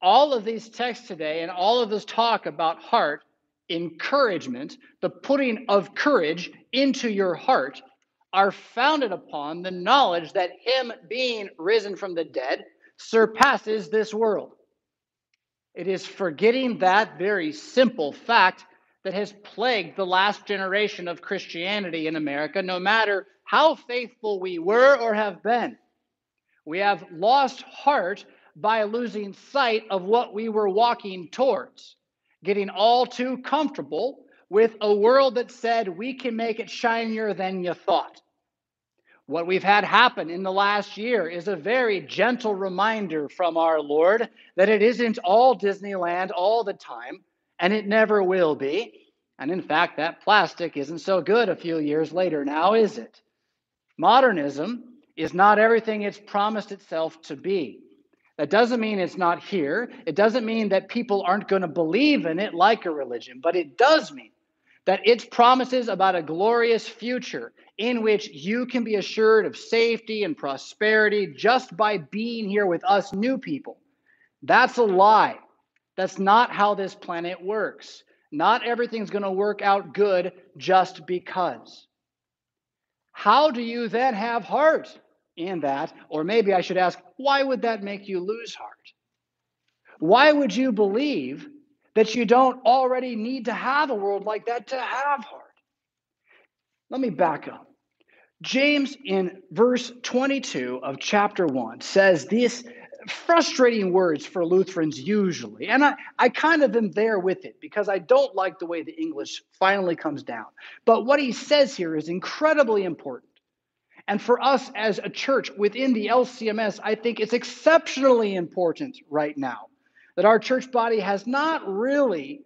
all of these texts today and all of this talk about heart, encouragement, the putting of courage into your heart, are founded upon the knowledge that Him being risen from the dead surpasses this world. It is forgetting that very simple fact that has plagued the last generation of Christianity in America, no matter how faithful we were or have been. We have lost heart by losing sight of what we were walking towards, getting all too comfortable with a world that said we can make it shinier than you thought. What we've had happen in the last year is a very gentle reminder from our Lord that it isn't all Disneyland all the time, and it never will be. And in fact, that plastic isn't so good a few years later now, is it? Modernism is not everything it's promised itself to be. That doesn't mean it's not here. It doesn't mean that people aren't going to believe in it like a religion, but it does mean that its promises about a glorious future in which you can be assured of safety and prosperity just by being here with us new people. That's a lie. That's not how this planet works. Not everything's going to work out good just because. How do you then have heart? In that. Or maybe I should ask, why would that make you lose heart? Why would you believe that you don't already need to have a world like that to have heart? Let me back up. James, in verse 22 of chapter 1, says these frustrating words for Lutherans usually. And I, I kind of am there with it because I don't like the way the English finally comes down. But what he says here is incredibly important. And for us as a church within the LCMS, I think it's exceptionally important right now that our church body has not really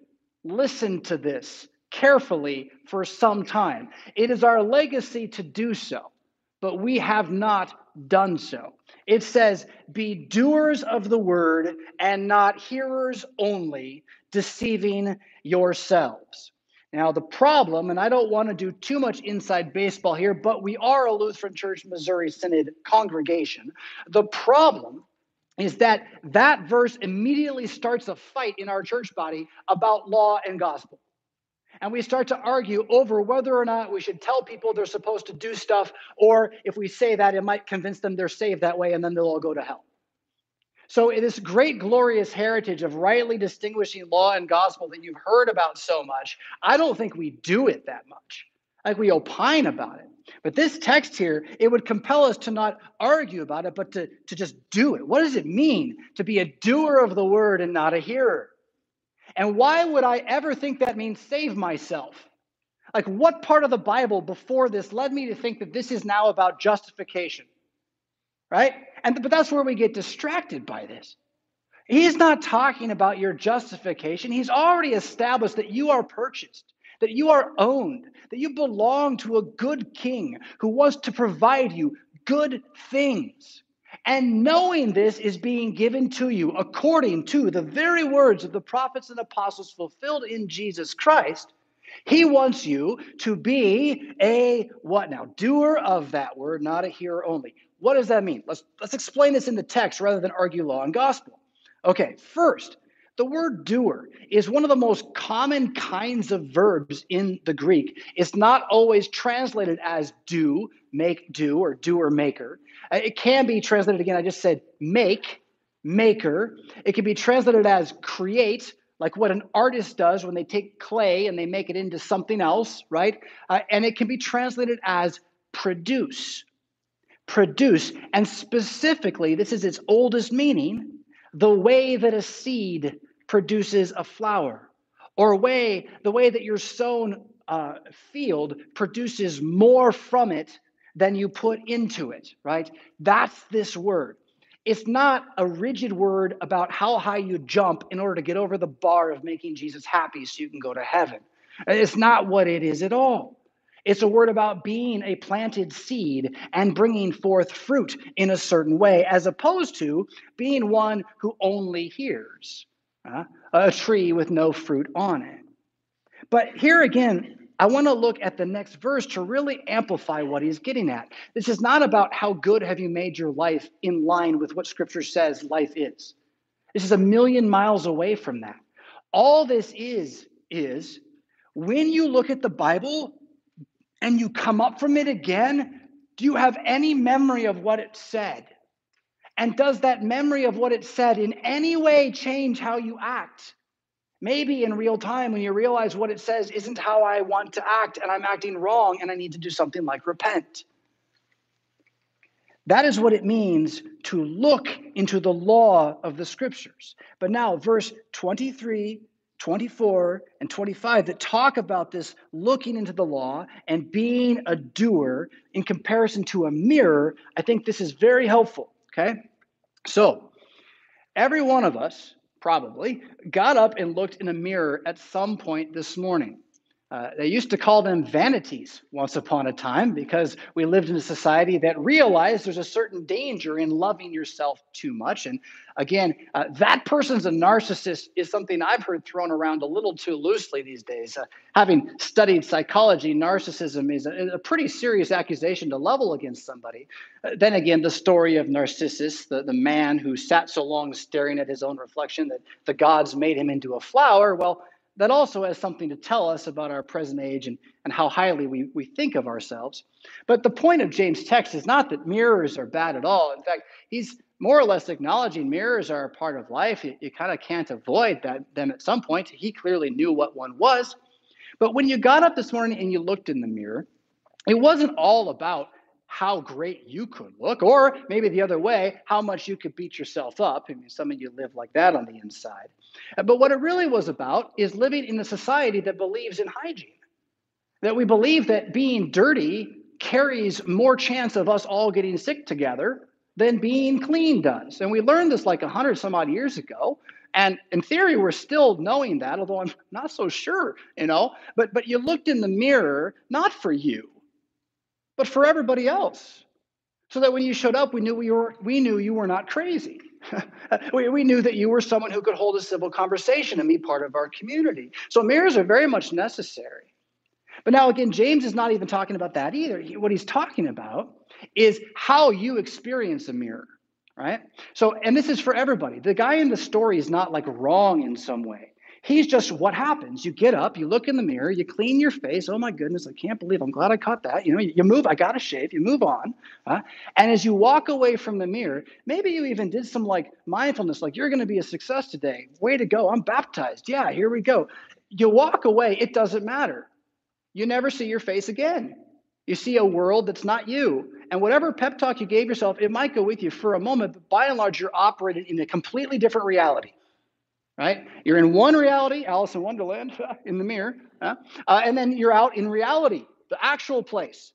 listened to this carefully for some time. It is our legacy to do so, but we have not done so. It says, Be doers of the word and not hearers only, deceiving yourselves. Now, the problem, and I don't want to do too much inside baseball here, but we are a Lutheran Church Missouri Synod congregation. The problem is that that verse immediately starts a fight in our church body about law and gospel. And we start to argue over whether or not we should tell people they're supposed to do stuff, or if we say that, it might convince them they're saved that way and then they'll all go to hell. So, this great, glorious heritage of rightly distinguishing law and gospel that you've heard about so much, I don't think we do it that much. Like we opine about it. But this text here, it would compel us to not argue about it, but to, to just do it. What does it mean to be a doer of the word and not a hearer? And why would I ever think that means save myself? Like, what part of the Bible before this led me to think that this is now about justification? Right? And but that's where we get distracted by this. He's not talking about your justification. He's already established that you are purchased, that you are owned, that you belong to a good king who wants to provide you good things. And knowing this is being given to you according to the very words of the prophets and apostles fulfilled in Jesus Christ. He wants you to be a what now? Doer of that word, not a hearer only. What does that mean? Let's, let's explain this in the text rather than argue law and gospel. Okay, first, the word doer is one of the most common kinds of verbs in the Greek. It's not always translated as do, make, do, or doer, maker. Uh, it can be translated again, I just said make, maker. It can be translated as create, like what an artist does when they take clay and they make it into something else, right? Uh, and it can be translated as produce produce. And specifically, this is its oldest meaning the way that a seed produces a flower, or way, the way that your sown uh, field produces more from it than you put into it, right? That's this word. It's not a rigid word about how high you jump in order to get over the bar of making Jesus happy so you can go to heaven. It's not what it is at all. It's a word about being a planted seed and bringing forth fruit in a certain way, as opposed to being one who only hears uh, a tree with no fruit on it. But here again, I want to look at the next verse to really amplify what he's getting at. This is not about how good have you made your life in line with what scripture says life is. This is a million miles away from that. All this is, is when you look at the Bible and you come up from it again, do you have any memory of what it said? And does that memory of what it said in any way change how you act? Maybe in real time when you realize what it says isn't how I want to act and I'm acting wrong and I need to do something like repent. That is what it means to look into the law of the scriptures. But now, verse 23, 24, and 25 that talk about this looking into the law and being a doer in comparison to a mirror, I think this is very helpful. Okay? So, every one of us probably got up and looked in a mirror at some point this morning. Uh, they used to call them vanities once upon a time because we lived in a society that realized there's a certain danger in loving yourself too much. And again, uh, that person's a narcissist is something I've heard thrown around a little too loosely these days. Uh, having studied psychology, narcissism is a, a, pretty serious accusation to level against somebody. Uh, then again, the story of Narcissus, the, the man who sat so long staring at his own reflection that the gods made him into a flower, well, that also has something to tell us about our present age and, and how highly we, we think of ourselves. But the point of James' text is not that mirrors are bad at all. In fact, he's more or less acknowledging mirrors are a part of life. You, you kind of can't avoid that, them at some point. He clearly knew what one was. But when you got up this morning and you looked in the mirror, it wasn't all about how great you could look, or maybe the other way, how much you could beat yourself up. I mean, some of you live like that on the inside. But what it really was about is living in a society that believes in hygiene, that we believe that being dirty carries more chance of us all getting sick together than being clean does. And we learned this like a hundred some odd years ago. And in theory, we're still knowing that, although I'm not so sure, you know. But but you looked in the mirror not for you, but for everybody else. So that when you showed up, we knew we were we knew you were not crazy. we, we knew that you were someone who could hold a civil conversation and be part of our community. So mirrors are very much necessary. But now again, James is not even talking about that either. He, what he's talking about is how you experience a mirror, right? So, and this is for everybody. The guy in the story is not like wrong in some way. He's just what happens. You get up, you look in the mirror, you clean your face. Oh my goodness, I can't believe I'm glad I caught that. You know, you move, I got to shave, you move on. Uh, and as you walk away from the mirror, maybe you even did some like mindfulness, like you're going to be a success today. Way to go. I'm baptized. Yeah, here we go. You walk away, it doesn't matter. You never see your face again. You see a world that's not you. And whatever pep talk you gave yourself, it might go with you for a moment, but by and large, you're operating in a completely different reality right? You're in one reality, Alice in Wonderland, in the mirror, uh, and then you're out in reality, the actual place.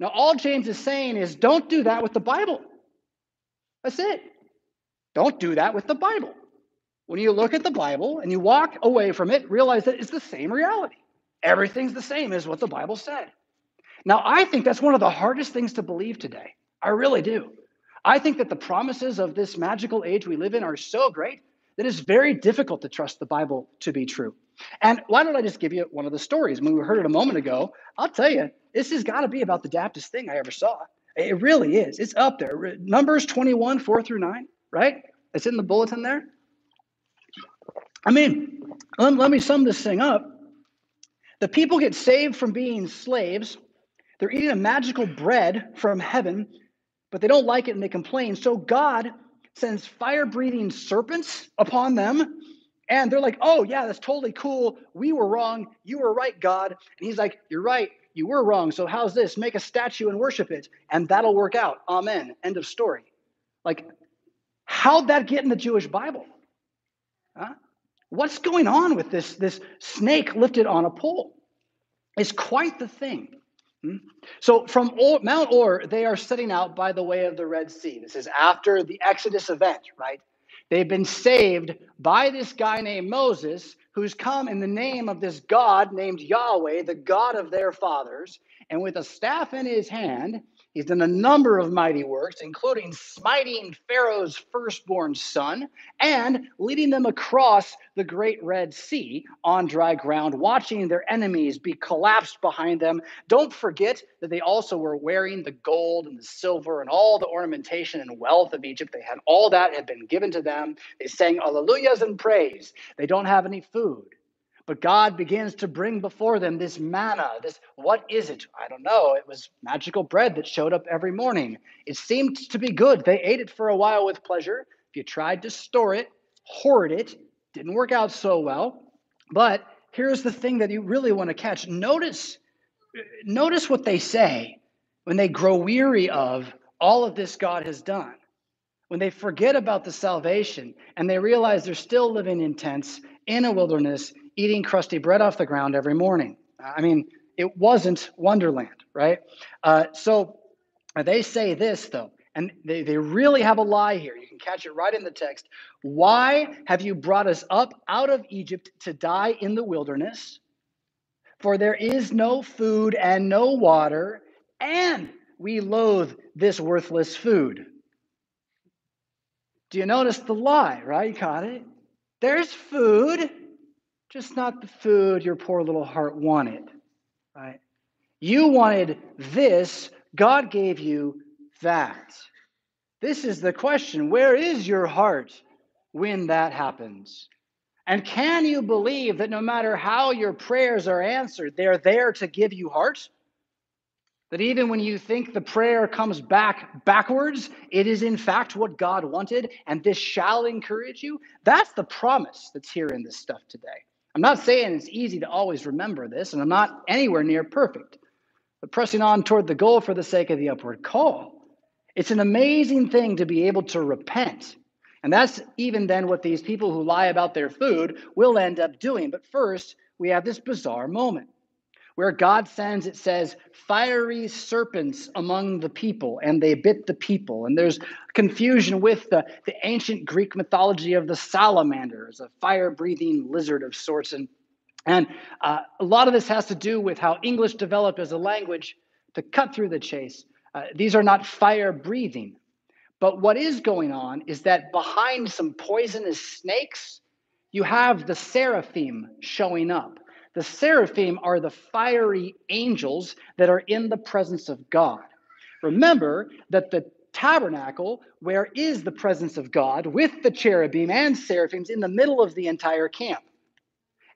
Now, all James is saying is don't do that with the Bible. That's it. Don't do that with the Bible. When you look at the Bible and you walk away from it, realize that it's the same reality. Everything's the same as what the Bible said. Now, I think that's one of the hardest things to believe today. I really do. I think that the promises of this magical age we live in are so great that it's very difficult to trust the Bible to be true. And why don't I just give you one of the stories? When we heard it a moment ago, I'll tell you, this has got to be about the daftest thing I ever saw. It really is. It's up there. Numbers 21, 4 through 9, right? It's in the bulletin there. I mean, let, let me sum this thing up. The people get saved from being slaves. They're eating a magical bread from heaven, but they don't like it and they complain. So God sends fire breathing serpents upon them. And they're like, oh, yeah, that's totally cool. We were wrong. You were right, God. And he's like, you're right. You were wrong. So how's this? Make a statue and worship it, and that'll work out. Amen. End of story. Like, how'd that get in the Jewish Bible? Huh? What's going on with this, this snake lifted on a pole? It's quite the thing. Hmm? So from Mount Hor, they are setting out by the way of the Red Sea. This is after the Exodus event, right? They've been saved by this guy named Moses, who's come in the name of this God named Yahweh, the God of their fathers. And with a staff in his hand, He's done a number of mighty works, including smiting Pharaoh's firstborn son and leading them across the great Red Sea on dry ground, watching their enemies be collapsed behind them. Don't forget that they also were wearing the gold and the silver and all the ornamentation and wealth of Egypt. They had all that had been given to them. They sang alleluias and praise. They don't have any food. But God begins to bring before them this manna. This, what is it? I don't know. It was magical bread that showed up every morning. It seemed to be good. They ate it for a while with pleasure. If you tried to store it, hoard it, didn't work out so well. But here's the thing that you really want to catch. Notice, notice what they say when they grow weary of all of this God has done. When they forget about the salvation and they realize they're still living in tents in a wilderness eating crusty bread off the ground every morning. I mean, it wasn't Wonderland, right? Uh, so uh, they say this, though, and they, they really have a lie here. You can catch it right in the text. Why have you brought us up out of Egypt to die in the wilderness? For there is no food and no water, and we loathe this worthless food. Do you notice the lie, right? You caught it? There's food just not the food your poor little heart wanted, right? You wanted this, God gave you that. This is the question where is your heart when that happens? And can you believe that no matter how your prayers are answered, they're there to give you heart? That even when you think the prayer comes back backwards, it is in fact what God wanted, and this shall encourage you? That's the promise that's here in this stuff today. I'm not saying it's easy to always remember this, and I'm not anywhere near perfect, but pressing on toward the goal for the sake of the upward call. It's an amazing thing to be able to repent. And that's even then what these people who lie about their food will end up doing. But first, we have this bizarre moment where God sends, it says, fiery serpents among the people, and they bit the people. And there's confusion with the, the ancient Greek mythology of the salamander as a fire breathing lizard of sorts. And, and uh, a lot of this has to do with how English developed as a language to cut through the chase. Uh, these are not fire breathing. But what is going on is that behind some poisonous snakes, you have the seraphim showing up. The seraphim are the fiery angels that are in the presence of God. Remember that the tabernacle, where is the presence of God with the cherubim and seraphims in the middle of the entire camp.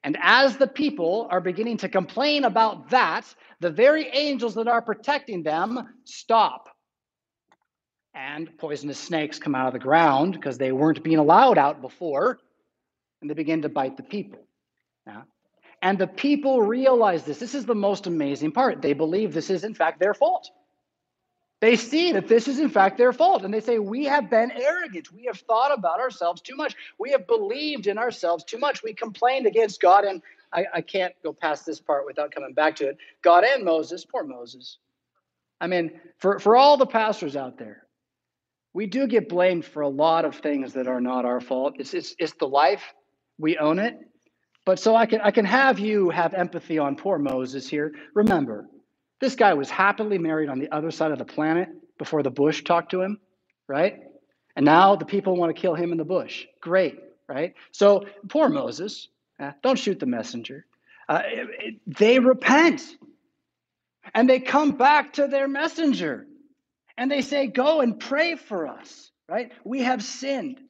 And as the people are beginning to complain about that, the very angels that are protecting them stop. And poisonous snakes come out of the ground because they weren't being allowed out before, and they begin to bite the people. Now, and the people realize this. This is the most amazing part. They believe this is, in fact, their fault. They see that this is, in fact, their fault. And they say, We have been arrogant. We have thought about ourselves too much. We have believed in ourselves too much. We complained against God. And I, I can't go past this part without coming back to it. God and Moses, poor Moses. I mean, for, for all the pastors out there, we do get blamed for a lot of things that are not our fault. It's, it's, it's the life, we own it. But so I can I can have you have empathy on poor Moses here. Remember, this guy was happily married on the other side of the planet before the bush talked to him, right? And now the people want to kill him in the bush. Great, right? So poor Moses, uh, don't shoot the messenger. Uh, it, it, they repent and they come back to their messenger and they say, Go and pray for us, right? We have sinned.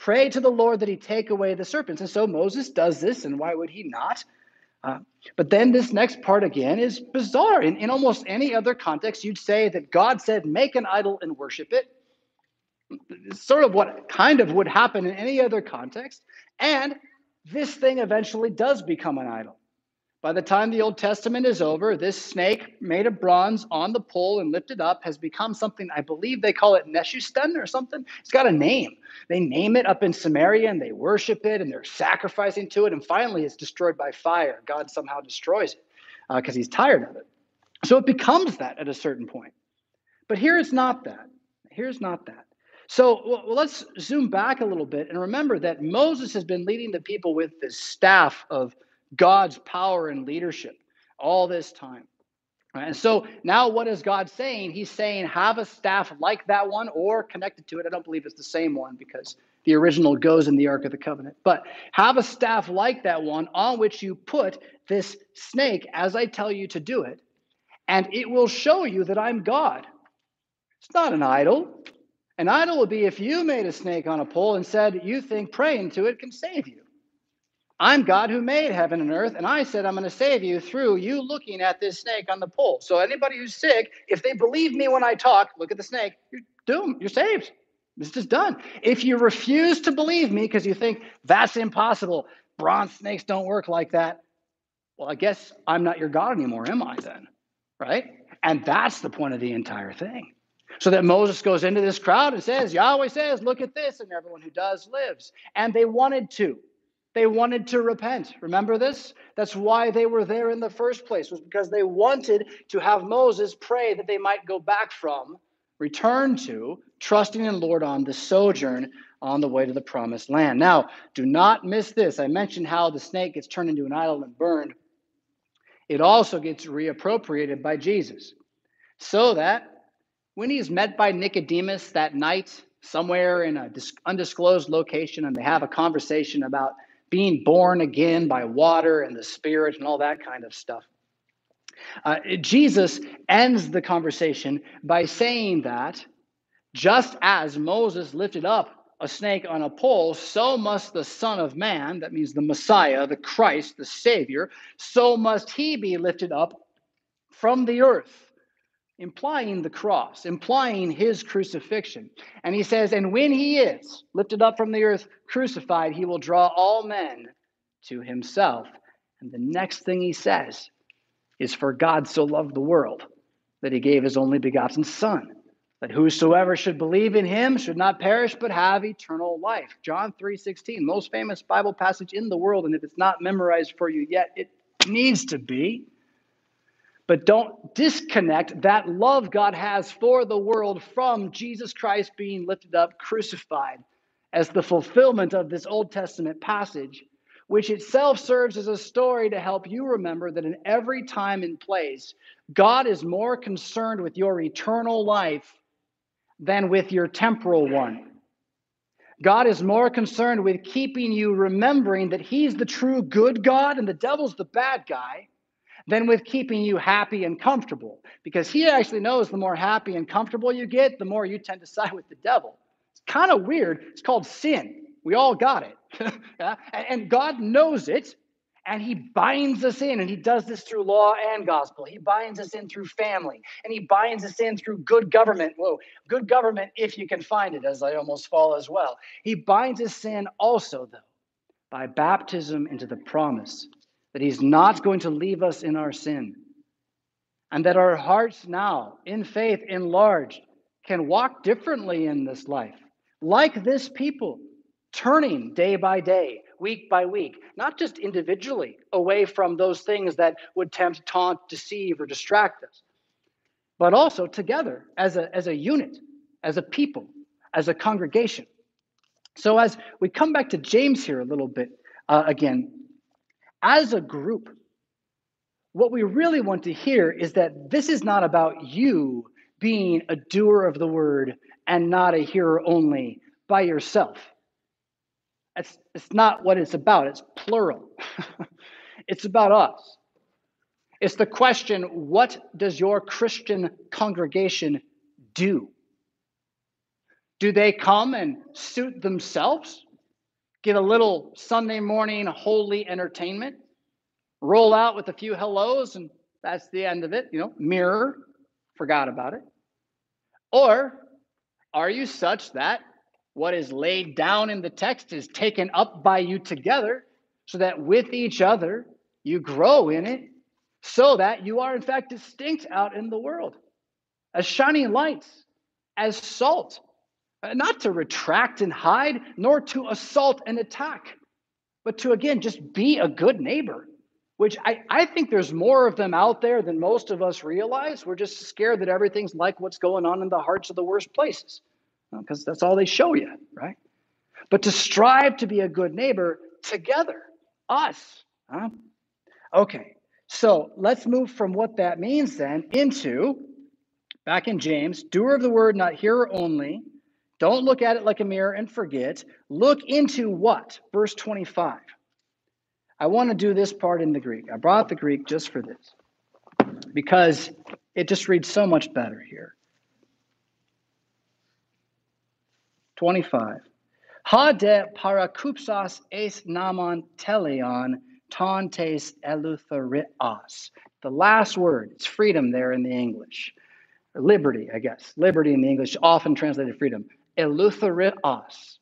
Pray to the Lord that he take away the serpents. And so Moses does this, and why would he not? Uh, but then this next part again is bizarre. In, in almost any other context, you'd say that God said, make an idol and worship it. Sort of what kind of would happen in any other context. And this thing eventually does become an idol. By the time the Old Testament is over, this snake made of bronze on the pole and lifted up has become something, I believe they call it Neshusten or something. It's got a name. They name it up in Samaria and they worship it and they're sacrificing to it. And finally, it's destroyed by fire. God somehow destroys it because uh, he's tired of it. So it becomes that at a certain point. But here it's not that. Here's not that. So well, let's zoom back a little bit and remember that Moses has been leading the people with this staff of God's power and leadership all this time. And so now, what is God saying? He's saying, have a staff like that one or connected to it. I don't believe it's the same one because the original goes in the Ark of the Covenant. But have a staff like that one on which you put this snake as I tell you to do it, and it will show you that I'm God. It's not an idol. An idol would be if you made a snake on a pole and said, You think praying to it can save you. I'm God who made heaven and earth, and I said I'm going to save you through you looking at this snake on the pole. So anybody who's sick, if they believe me when I talk, look at the snake, you're doomed, you're saved. This is done. If you refuse to believe me because you think that's impossible, bronze snakes don't work like that, well, I guess I'm not your God anymore, am I then? Right? And that's the point of the entire thing. So that Moses goes into this crowd and says, Yahweh says, look at this, and everyone who does lives. And they wanted to. They wanted to repent. Remember this? That's why they were there in the first place, was because they wanted to have Moses pray that they might go back from, return to, trusting in Lord on the sojourn on the way to the promised land. Now, do not miss this. I mentioned how the snake gets turned into an idol and burned. It also gets reappropriated by Jesus. So that when he's met by Nicodemus that night, somewhere in an undisclosed location, and they have a conversation about being born again by water and the Spirit and all that kind of stuff. Uh, Jesus ends the conversation by saying that just as Moses lifted up a snake on a pole, so must the Son of Man, that means the Messiah, the Christ, the Savior, so must he be lifted up from the earth implying the cross, implying his crucifixion. And he says, And when he is lifted up from the earth, crucified, he will draw all men to himself. And the next thing he says is, For God so loved the world that he gave his only begotten Son, that whosoever should believe in him should not perish but have eternal life. John 3:16, most famous Bible passage in the world, and if it's not memorized for you yet, it needs to be. But don't disconnect that love God has for the world from Jesus Christ being lifted up, crucified, as the fulfillment of this Old Testament passage, which itself serves as a story to help you remember that in every time and place, God is more concerned with your eternal life than with your temporal one. God is more concerned with keeping you remembering that He's the true good God and the devil's the bad guy than with keeping you happy and comfortable. Because he actually knows the more happy and comfortable you get, the more you tend to side with the devil. It's kind of weird. It's called sin. We all got it. and God knows it, and he binds us in, and he does this through law and gospel. He binds us in through family, and he binds us in through good government. Whoa, good government if you can find it, as I almost fall as well. He binds us in also, though, by baptism into the promise that He's not going to leave us in our sin, and that our hearts now, in faith enlarged, can walk differently in this life, like this people, turning day by day, week by week, not just individually away from those things that would tempt, taunt, deceive, or distract us, but also together as a, as a unit, as a people, as a congregation. So, as we come back to James here a little bit uh, again, as a group, what we really want to hear is that this is not about you being a doer of the word and not a hearer only by yourself. It's, it's not what it's about, it's plural. it's about us. It's the question what does your Christian congregation do? Do they come and suit themselves? Get a little Sunday morning holy entertainment, roll out with a few hellos, and that's the end of it. You know, mirror, forgot about it. Or are you such that what is laid down in the text is taken up by you together so that with each other you grow in it, so that you are in fact distinct out in the world as shining lights, as salt Uh, not to retract and hide, nor to assault and attack, but to again just be a good neighbor, which I, I think there's more of them out there than most of us realize. We're just scared that everything's like what's going on in the hearts of the worst places, uh, because that's all they show you, right? But to strive to be a good neighbor together, us. Huh? Okay, So let's move from what that means then into back in James, doer of the word, not hearer only. Don't look at it like a mirror and forget. Look into what? Verse 25. I want to do this part in the Greek. I brought the Greek just for this because it just reads so much better here. 25. Ha de parakupsas es namon teleon tontes eleutherios. The last word, it's freedom there in the English. Liberty, I guess. Liberty in the English, often translated freedom. Eleutherios.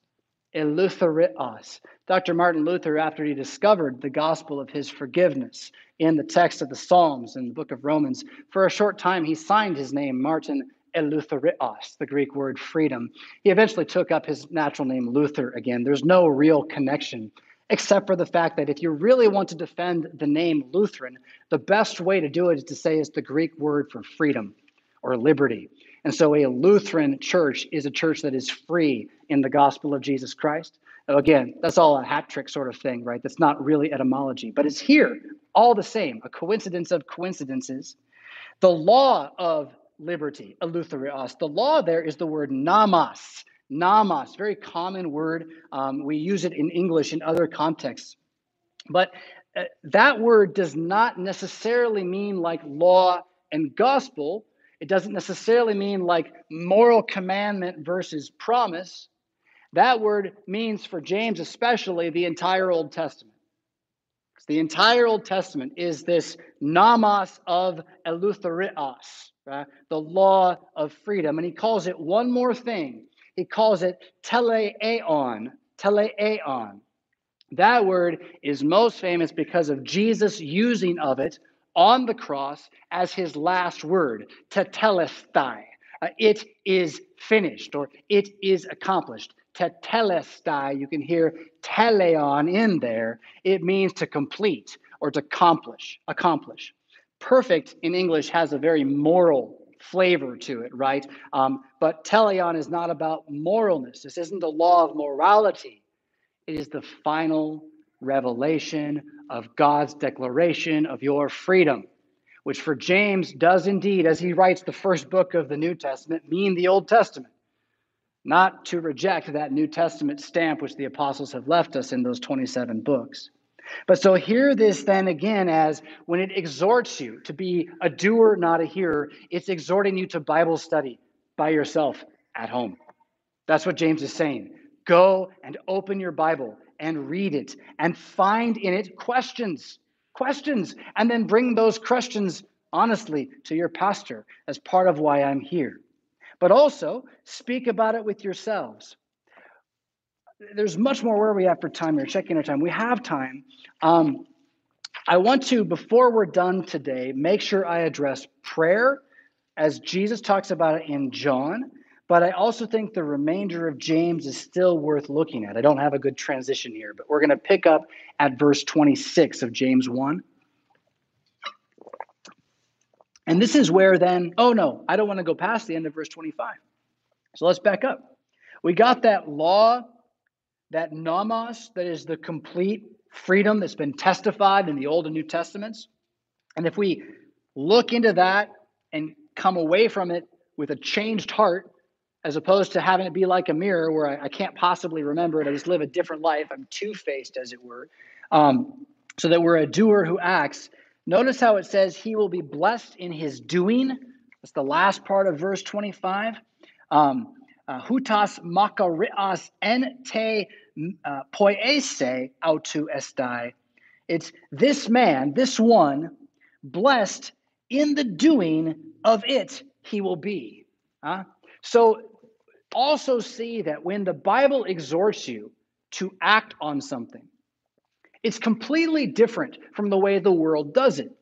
Eleutherios. Dr. Martin Luther, after he discovered the gospel of his forgiveness in the text of the Psalms and the book of Romans, for a short time he signed his name Martin Eleutherios, the Greek word freedom. He eventually took up his natural name Luther again. There's no real connection except for the fact that if you really want to defend the name Lutheran, the best way to do it is to say it's the Greek word for freedom or liberty. And so a Lutheran church is a church that is free in the gospel of Jesus Christ. Again, that's all a hat trick sort of thing, right? That's not really etymology, but it's here all the same, a coincidence of coincidences. The law of liberty, eleutherios, the law there is the word namas. Namas, very common word. Um, we use it in English in other contexts. But uh, that word does not necessarily mean like law and gospel. It doesn't necessarily mean like moral commandment versus promise. That word means for James, especially, the entire Old Testament. The entire Old Testament is this namas of eleutherios, right? the law of freedom. And he calls it one more thing. He calls it teleaon, teleaon. That word is most famous because of Jesus using of it on the cross as his last word, tetelestai. Uh, it is finished or it is accomplished tetelestai, you can hear teleon in there. It means to complete or to accomplish, accomplish. Perfect in English has a very moral flavor to it, right? Um, but teleon is not about moralness. This isn't the law of morality. It is the final revelation of God's declaration of your freedom, which for James does indeed, as he writes the first book of the New Testament, mean the Old Testament not to reject that New Testament stamp which the apostles have left us in those 27 books. But so hear this then again as when it exhorts you to be a doer, not a hearer, it's exhorting you to Bible study by yourself at home. That's what James is saying. Go and open your Bible and read it and find in it questions, questions, and then bring those questions honestly to your pastor as part of why I'm here but also speak about it with yourselves. There's much more where we have for time here, checking our time. We have time. Um, I want to, before we're done today, make sure I address prayer as Jesus talks about it in John. But I also think the remainder of James is still worth looking at. I don't have a good transition here, but we're going to pick up at verse 26 of James 1. And this is where then, oh no, I don't want to go past the end of verse 25. So let's back up. We got that law, that namas, that is the complete freedom that's been testified in the Old and New Testaments. And if we look into that and come away from it with a changed heart, as opposed to having it be like a mirror where I, I can't possibly remember it, I just live a different life, I'm two faced, as it were, um, so that we're a doer who acts Notice how it says he will be blessed in his doing. That's the last part of verse 25. Um, uh, hutas makarias en te uh, poiese autu estai. It's this man, this one, blessed in the doing of it he will be. Huh? So also see that when the Bible exhorts you to act on something, it's completely different from the way the world does it.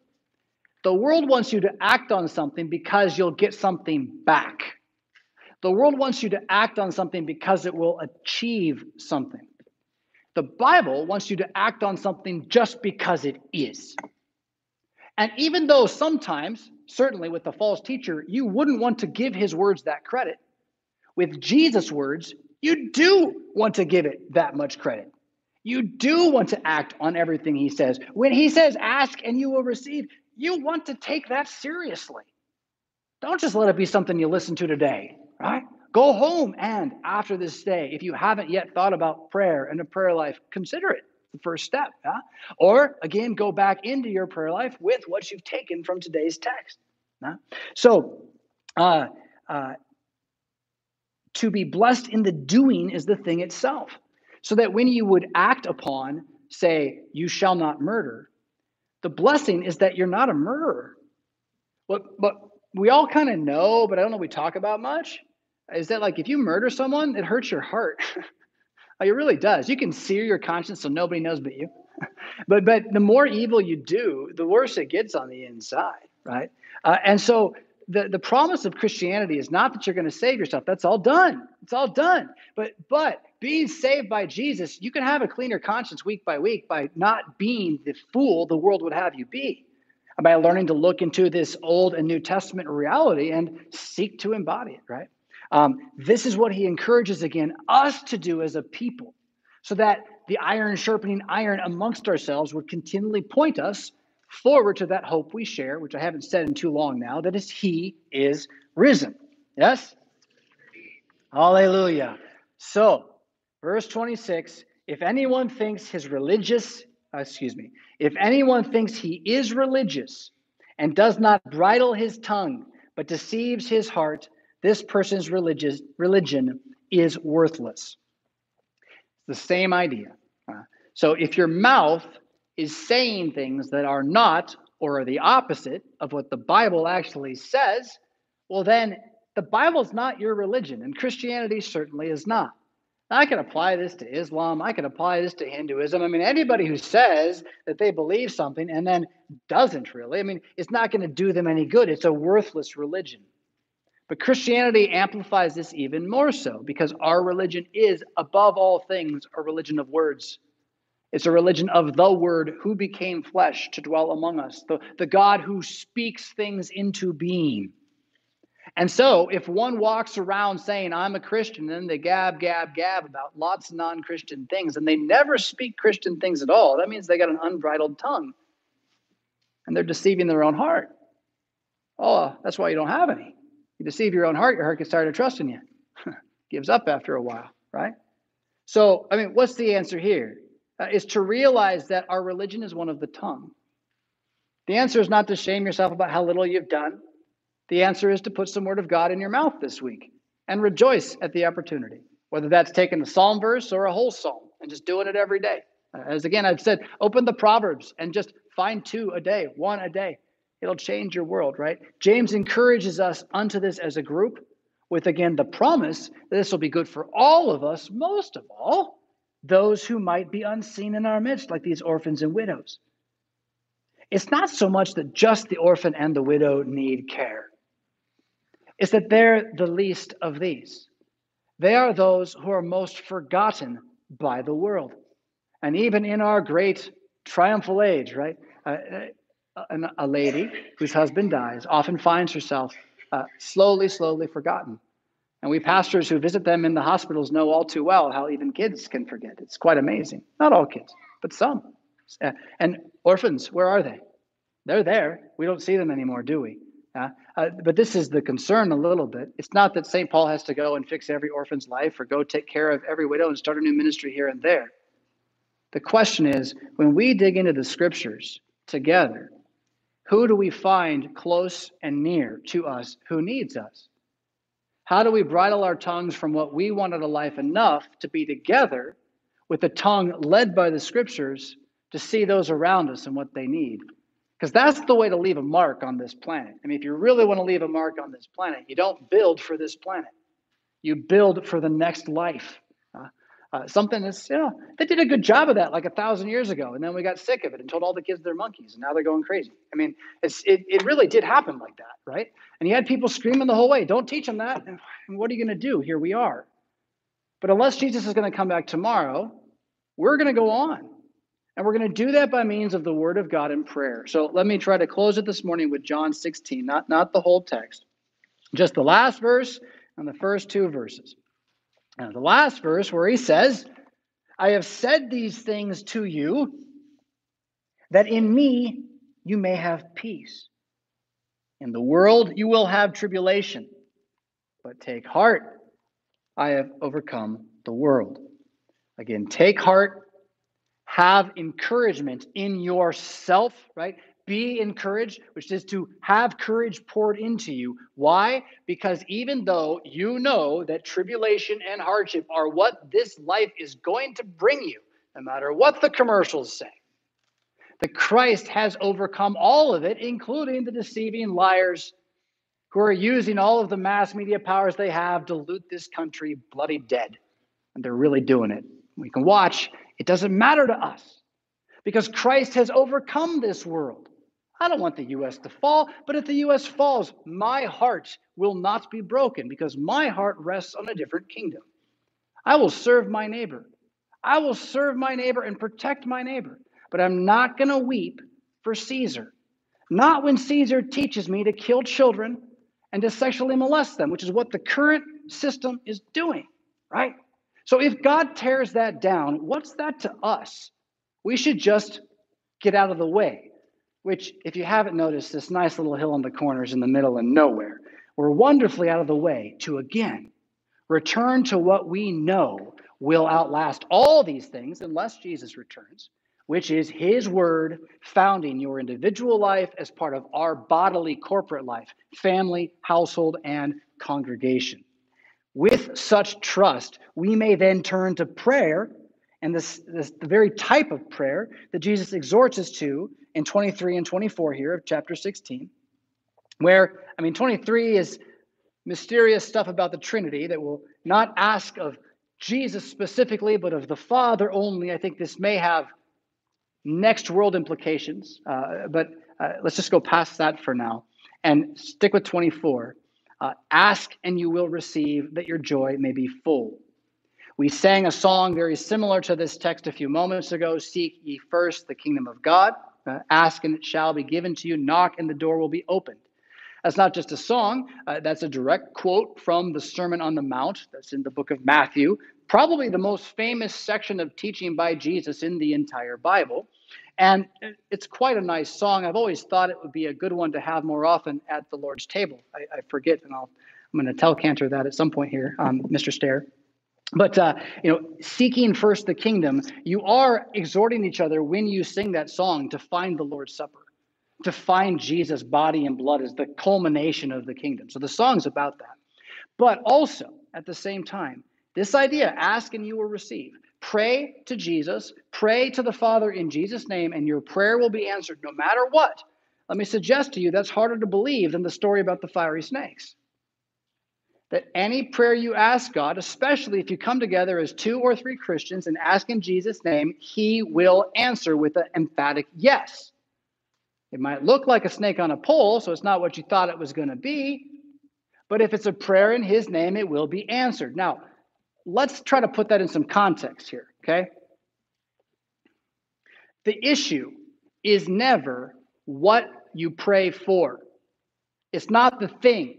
The world wants you to act on something because you'll get something back. The world wants you to act on something because it will achieve something. The Bible wants you to act on something just because it is. And even though sometimes, certainly with the false teacher, you wouldn't want to give his words that credit, with Jesus' words, you do want to give it that much credit. You do want to act on everything he says. When he says, ask and you will receive, you want to take that seriously. Don't just let it be something you listen to today, right? Go home and after this day, if you haven't yet thought about prayer and a prayer life, consider it the first step. Or again, go back into your prayer life with what you've taken from today's text. So, uh, uh, to be blessed in the doing is the thing itself. So that when you would act upon, say, you shall not murder, the blessing is that you're not a murderer. But, but we all kind of know, but I don't know we talk about much, is that like if you murder someone, it hurts your heart. it really does. You can sear your conscience so nobody knows but you. but but the more evil you do, the worse it gets on the inside, right? Uh, and so the, the promise of Christianity is not that you're going to save yourself. That's all done. It's all done. But but being saved by Jesus, you can have a cleaner conscience week by week by not being the fool the world would have you be. By learning to look into this Old and New Testament reality and seek to embody it, right? Um, this is what he encourages again us to do as a people, so that the iron sharpening iron amongst ourselves would continually point us forward to that hope we share, which I haven't said in too long now, that is, He is risen. Yes? Hallelujah. So, verse 26 if anyone thinks his religious, uh, excuse me, if anyone thinks he is religious and does not bridle his tongue, but deceives his heart, this person's religious religion is worthless. It's the same idea. Uh, so if your mouth is saying things that are not or are the opposite of what the Bible actually says, well, then the Bible's not your religion, and Christianity certainly is not. Now, I can apply this to Islam. I can apply this to Hinduism. I mean, anybody who says that they believe something and then doesn't really, I mean, it's not going to do them any good. It's a worthless religion. But Christianity amplifies this even more so because our religion is, above all things, a religion of words. It's a religion of the Word who became flesh to dwell among us, the, the God who speaks things into being. And so, if one walks around saying, I'm a Christian, then they gab, gab, gab about lots of non Christian things, and they never speak Christian things at all, that means they got an unbridled tongue. And they're deceiving their own heart. Oh, that's why you don't have any. You deceive your own heart, your heart gets tired of trusting you. Gives up after a while, right? So, I mean, what's the answer here? Uh, is to realize that our religion is one of the tongue. The answer is not to shame yourself about how little you've done. The answer is to put some word of God in your mouth this week and rejoice at the opportunity, whether that's taking a psalm verse or a whole psalm and just doing it every day. Uh, as again, I've said, open the Proverbs and just find two a day, one a day. It'll change your world, right? James encourages us unto this as a group with, again, the promise that this will be good for all of us, most of all, those who might be unseen in our midst, like these orphans and widows. It's not so much that just the orphan and the widow need care, it's that they're the least of these. They are those who are most forgotten by the world. And even in our great triumphal age, right? Uh, uh a lady whose husband dies often finds herself uh, slowly, slowly forgotten. And we pastors who visit them in the hospitals know all too well how even kids can forget. It's quite amazing. Not all kids, but some. Uh, and orphans, where are they? They're there. We don't see them anymore, do we? Uh, uh, but this is the concern a little bit. It's not that St. Paul has to go and fix every orphan's life or go take care of every widow and start a new ministry here and there. The question is when we dig into the scriptures together, who do we find close and near to us who needs us? How do we bridle our tongues from what we want out of life enough to be together with the tongue led by the scriptures to see those around us and what they need? Because that's the way to leave a mark on this planet. I mean, if you really want to leave a mark on this planet, you don't build for this planet, you build for the next life. Uh, something that's, you know, they did a good job of that like a thousand years ago. And then we got sick of it and told all the kids they're monkeys. And now they're going crazy. I mean, it's, it, it really did happen like that, right? And you had people screaming the whole way, don't teach them that. And what are you going to do? Here we are. But unless Jesus is going to come back tomorrow, we're going to go on. And we're going to do that by means of the word of God and prayer. So let me try to close it this morning with John 16, not, not the whole text, just the last verse and the first two verses. Now, the last verse where he says, I have said these things to you that in me you may have peace. In the world you will have tribulation, but take heart, I have overcome the world. Again, take heart, have encouragement in yourself, right? Be encouraged, which is to have courage poured into you. Why? Because even though you know that tribulation and hardship are what this life is going to bring you, no matter what the commercials say, that Christ has overcome all of it, including the deceiving liars who are using all of the mass media powers they have to loot this country bloody dead. And they're really doing it. We can watch. It doesn't matter to us because Christ has overcome this world. I don't want the U.S. to fall, but if the U.S. falls, my heart will not be broken because my heart rests on a different kingdom. I will serve my neighbor. I will serve my neighbor and protect my neighbor, but I'm not going to weep for Caesar. Not when Caesar teaches me to kill children and to sexually molest them, which is what the current system is doing, right? So if God tears that down, what's that to us? We should just get out of the way which, if you haven't noticed, this nice little hill in the corners in the middle and nowhere, we're wonderfully out of the way to again return to what we know will outlast all these things unless Jesus returns, which is his word founding your individual life as part of our bodily corporate life, family, household, and congregation. With such trust, we may then turn to prayer and this, this the very type of prayer that Jesus exhorts us to in 23 and 24 here of chapter 16, where, I mean, 23 is mysterious stuff about the Trinity that will not ask of Jesus specifically, but of the Father only. I think this may have next world implications, uh, but uh, let's just go past that for now and stick with 24. Uh, ask and you will receive that your joy may be full. We sang a song very similar to this text a few moments ago Seek ye first the kingdom of God. Uh, ask and it shall be given to you. Knock and the door will be opened. That's not just a song, uh, that's a direct quote from the Sermon on the Mount that's in the book of Matthew, probably the most famous section of teaching by Jesus in the entire Bible. And it's quite a nice song. I've always thought it would be a good one to have more often at the Lord's table. I, I forget, and I'll, I'm going to tell Cantor that at some point here, um, Mr. Stair. But uh, you know, seeking first the kingdom, you are exhorting each other when you sing that song to find the Lord's Supper, to find Jesus' body and blood as the culmination of the kingdom. So the song's about that. But also, at the same time, this idea ask and you will receive. Pray to Jesus, pray to the Father in Jesus' name, and your prayer will be answered no matter what. Let me suggest to you that's harder to believe than the story about the fiery snakes that any prayer you ask God, especially if you come together as two or three Christians and ask in Jesus' name, He will answer with an emphatic yes. It might look like a snake on a pole, so it's not what you thought it was going to be. But if it's a prayer in His name, it will be answered. Now, let's try to put that in some context here, okay? The issue is never what you pray for, it's not the thing.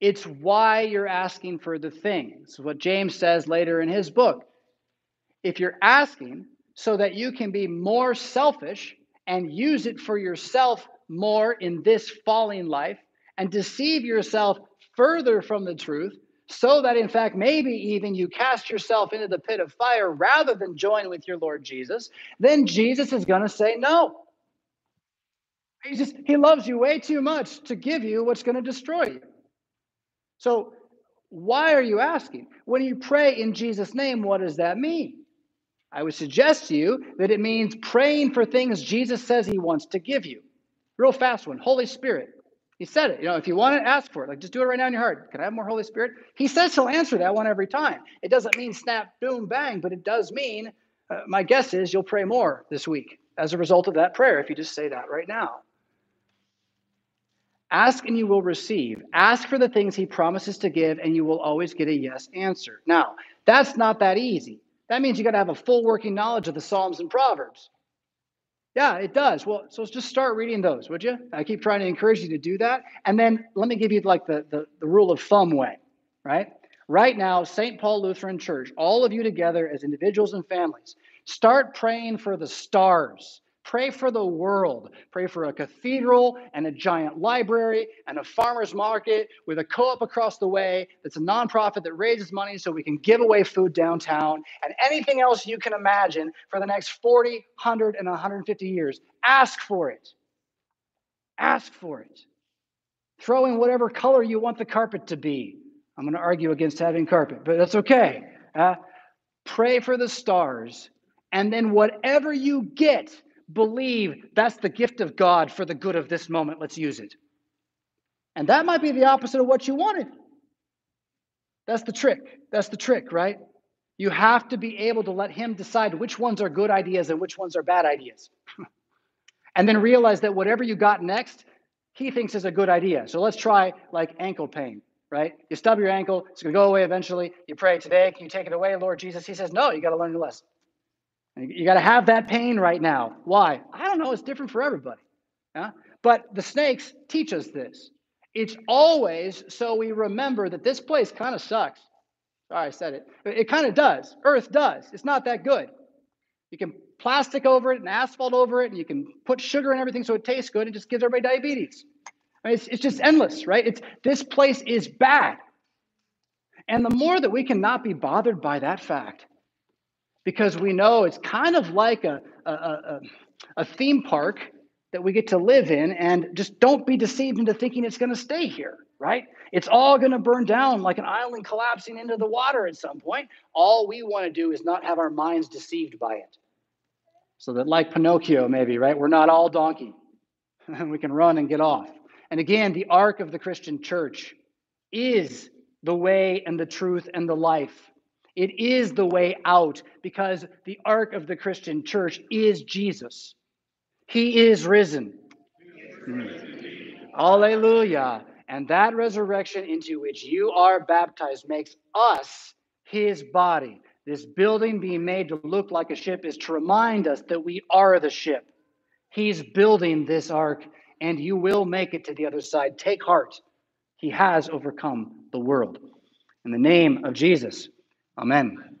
It's why you're asking for the things. What James says later in his book. If you're asking so that you can be more selfish and use it for yourself more in this falling life and deceive yourself further from the truth, so that in fact, maybe even you cast yourself into the pit of fire rather than join with your Lord Jesus, then Jesus is going to say no. He just he loves you way too much to give you what's going to destroy you. So, why are you asking? When you pray in Jesus' name, what does that mean? I would suggest to you that it means praying for things Jesus says he wants to give you. Real fast one Holy Spirit. He said it. You know, if you want to ask for it, like just do it right now in your heart. Can I have more Holy Spirit? He says he'll answer that one every time. It doesn't mean snap, boom, bang, but it does mean, uh, my guess is you'll pray more this week as a result of that prayer if you just say that right now. Ask and you will receive. Ask for the things he promises to give, and you will always get a yes answer. Now, that's not that easy. That means you got to have a full working knowledge of the Psalms and Proverbs. Yeah, it does. Well, so just start reading those, would you? I keep trying to encourage you to do that. And then let me give you like the, the, the rule of thumb way, right? Right now, St. Paul Lutheran Church, all of you together as individuals and families, start praying for the stars. Pray for the world. Pray for a cathedral and a giant library and a farmer's market with a co op across the way that's a nonprofit that raises money so we can give away food downtown and anything else you can imagine for the next 40, 100, and 150 years. Ask for it. Ask for it. Throw in whatever color you want the carpet to be. I'm going to argue against having carpet, but that's okay. Uh, pray for the stars. And then whatever you get, believe that's the gift of God for the good of this moment. Let's use it. And that might be the opposite of what you wanted. That's the trick. That's the trick, right? You have to be able to let Him decide which ones are good ideas and which ones are bad ideas. and then realize that whatever you got next, He thinks is a good idea. So let's try like ankle pain, right? You stub your ankle, it's going to go away eventually. You pray today, can you take it away, Lord Jesus? He says, no, you got to learn your lesson. You got to have that pain right now. Why? I don't know. It's different for everybody. Yeah? But the snakes teach us this. It's always so we remember that this place kind of sucks. Sorry, I said it. It kind of does. Earth does. It's not that good. You can plastic over it and asphalt over it, and you can put sugar and everything so it tastes good. It just gives everybody diabetes. I mean, it's, it's just endless, right? It's this place is bad. And the more that we cannot be bothered by that fact, because we know it's kind of like a, a, a, a theme park that we get to live in, and just don't be deceived into thinking it's going to stay here, right? It's all going to burn down like an island collapsing into the water at some point. All we want to do is not have our minds deceived by it. So that, like Pinocchio, maybe, right? We're not all donkey. and we can run and get off. And again, the ark of the Christian church is the way and the truth and the life. It is the way out because the ark of the Christian church is Jesus. He is risen. Hmm. Alleluia. And that resurrection into which you are baptized makes us his body. This building being made to look like a ship is to remind us that we are the ship. He's building this ark, and you will make it to the other side. Take heart. He has overcome the world. In the name of Jesus. Amen.